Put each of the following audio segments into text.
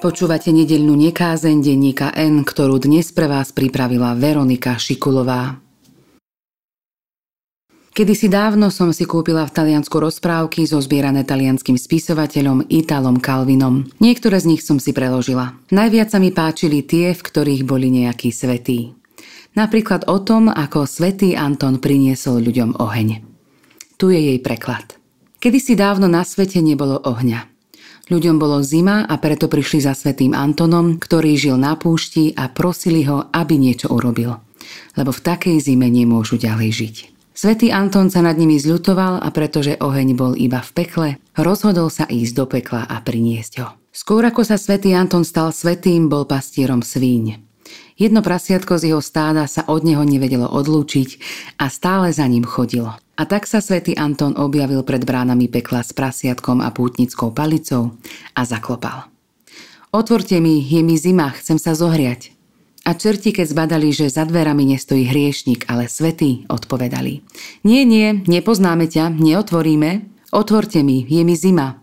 Počúvate nedeľnú nekázeň denníka N, ktorú dnes pre vás pripravila Veronika Šikulová. Kedysi dávno som si kúpila v Taliansku rozprávky zozbierané talianským spisovateľom Italom Calvinom. Niektoré z nich som si preložila. Najviac sa mi páčili tie, v ktorých boli nejakí svetí. Napríklad o tom, ako svätý Anton priniesol ľuďom oheň. Tu je jej preklad. Kedysi dávno na svete nebolo ohňa. Ľuďom bolo zima a preto prišli za svetým Antonom, ktorý žil na púšti a prosili ho, aby niečo urobil. Lebo v takej zime nemôžu ďalej žiť. Svetý Anton sa nad nimi zľutoval a pretože oheň bol iba v pekle, rozhodol sa ísť do pekla a priniesť ho. Skôr ako sa svätý Anton stal svetým, bol pastierom svíň. Jedno prasiatko z jeho stáda sa od neho nevedelo odlúčiť a stále za ním chodilo. A tak sa svätý Anton objavil pred bránami pekla s prasiatkom a pútnickou palicou a zaklopal. Otvorte mi, je mi zima, chcem sa zohriať. A čerti, keď zbadali, že za dverami nestojí hriešnik, ale svetý, odpovedali. Nie, nie, nepoznáme ťa, neotvoríme. Otvorte mi, je mi zima.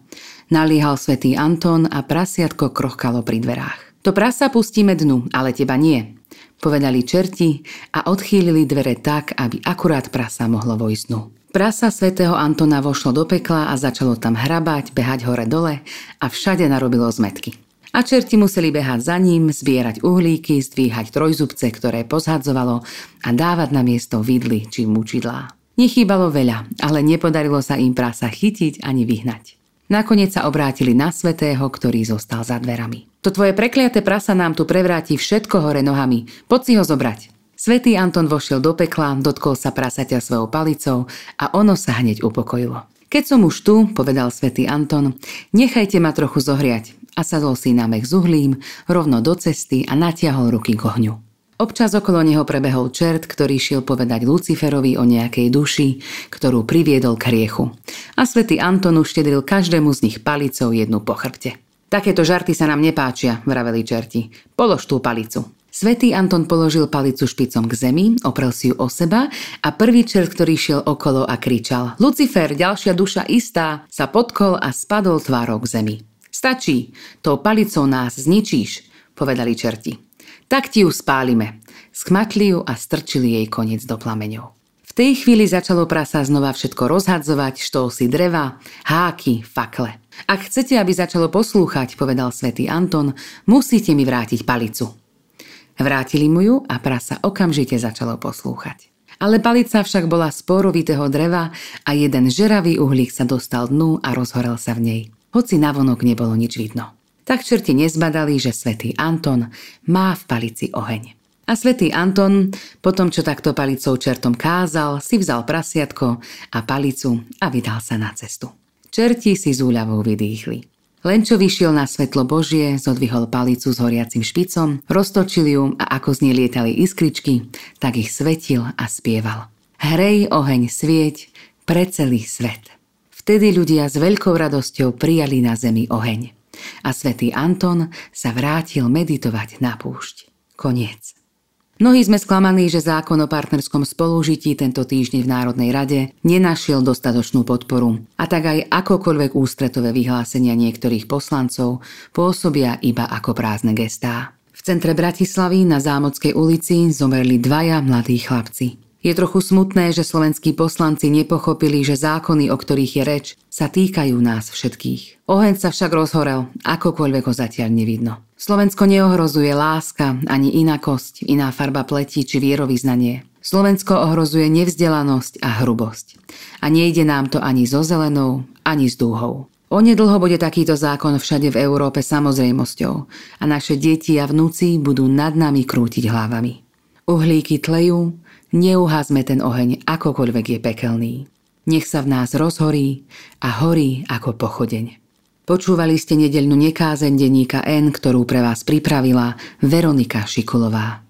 Naliehal svätý Anton a prasiatko krochkalo pri dverách. To prasa pustíme dnu, ale teba nie povedali čerti a odchýlili dvere tak, aby akurát prasa mohlo vojsť Prasa svätého Antona vošlo do pekla a začalo tam hrabať, behať hore-dole a všade narobilo zmetky. A čerti museli behať za ním, zbierať uhlíky, zdvíhať trojzubce, ktoré pozhadzovalo a dávať na miesto vidly či mučidlá. Nechýbalo veľa, ale nepodarilo sa im prasa chytiť ani vyhnať. Nakoniec sa obrátili na svetého, ktorý zostal za dverami. To tvoje prekliaté prasa nám tu prevráti všetko hore nohami. Poď si ho zobrať. Svetý Anton vošiel do pekla, dotkol sa prasaťa svojou palicou a ono sa hneď upokojilo. Keď som už tu, povedal svätý Anton, nechajte ma trochu zohriať a sadol si na mech s uhlím rovno do cesty a natiahol ruky k ohňu. Občas okolo neho prebehol čert, ktorý šiel povedať Luciferovi o nejakej duši, ktorú priviedol k hriechu. A svätý Anton uštedril každému z nich palicou jednu po chrbte. Takéto žarty sa nám nepáčia, vraveli čerti. Polož tú palicu. Svetý Anton položil palicu špicom k zemi, oprel si ju o seba a prvý čert, ktorý šiel okolo a kričal Lucifer, ďalšia duša istá, sa podkol a spadol tvárou k zemi. Stačí, tou palicou nás zničíš, povedali čerti. Tak ti ju spálime. Schmatli ju a strčili jej koniec do plameňov. V tej chvíli začalo prasa znova všetko rozhadzovať, štolsy dreva, háky, fakle. Ak chcete, aby začalo poslúchať, povedal svätý Anton, musíte mi vrátiť palicu. Vrátili mu ju a prasa okamžite začalo poslúchať. Ale palica však bola z dreva a jeden žeravý uhlík sa dostal dnu a rozhorel sa v nej. Hoci navonok nebolo nič vidno tak čerti nezbadali, že svätý Anton má v palici oheň. A svätý Anton, potom čo takto palicou čertom kázal, si vzal prasiatko a palicu a vydal sa na cestu. Čerti si z úľavou vydýchli. Len čo vyšiel na svetlo Božie, zodvihol palicu s horiacim špicom, roztočil ju a ako z nej lietali iskričky, tak ich svetil a spieval. Hrej oheň svieť pre celý svet. Vtedy ľudia s veľkou radosťou prijali na zemi oheň a svätý Anton sa vrátil meditovať na púšť. Koniec. Mnohí sme sklamaní, že zákon o partnerskom spolužití tento týždeň v Národnej rade nenašiel dostatočnú podporu a tak aj akokoľvek ústretové vyhlásenia niektorých poslancov pôsobia iba ako prázdne gestá. V centre Bratislavy na Zámodskej ulici zomerli dvaja mladí chlapci. Je trochu smutné, že slovenskí poslanci nepochopili, že zákony, o ktorých je reč, sa týkajú nás všetkých. Oheň sa však rozhorel, akokoľvek ho zatiaľ nevidno. Slovensko neohrozuje láska, ani inakosť, iná farba pleti či vierovýznanie. Slovensko ohrozuje nevzdelanosť a hrubosť. A nejde nám to ani so zelenou, ani s dúhou. Onedlho bude takýto zákon všade v Európe samozrejmosťou a naše deti a vnúci budú nad nami krútiť hlavami. Uhlíky tlejú, Neuházme ten oheň, akokoľvek je pekelný. Nech sa v nás rozhorí a horí ako pochodeň. Počúvali ste nedeľnú nekázeň denníka N, ktorú pre vás pripravila Veronika Šikulová.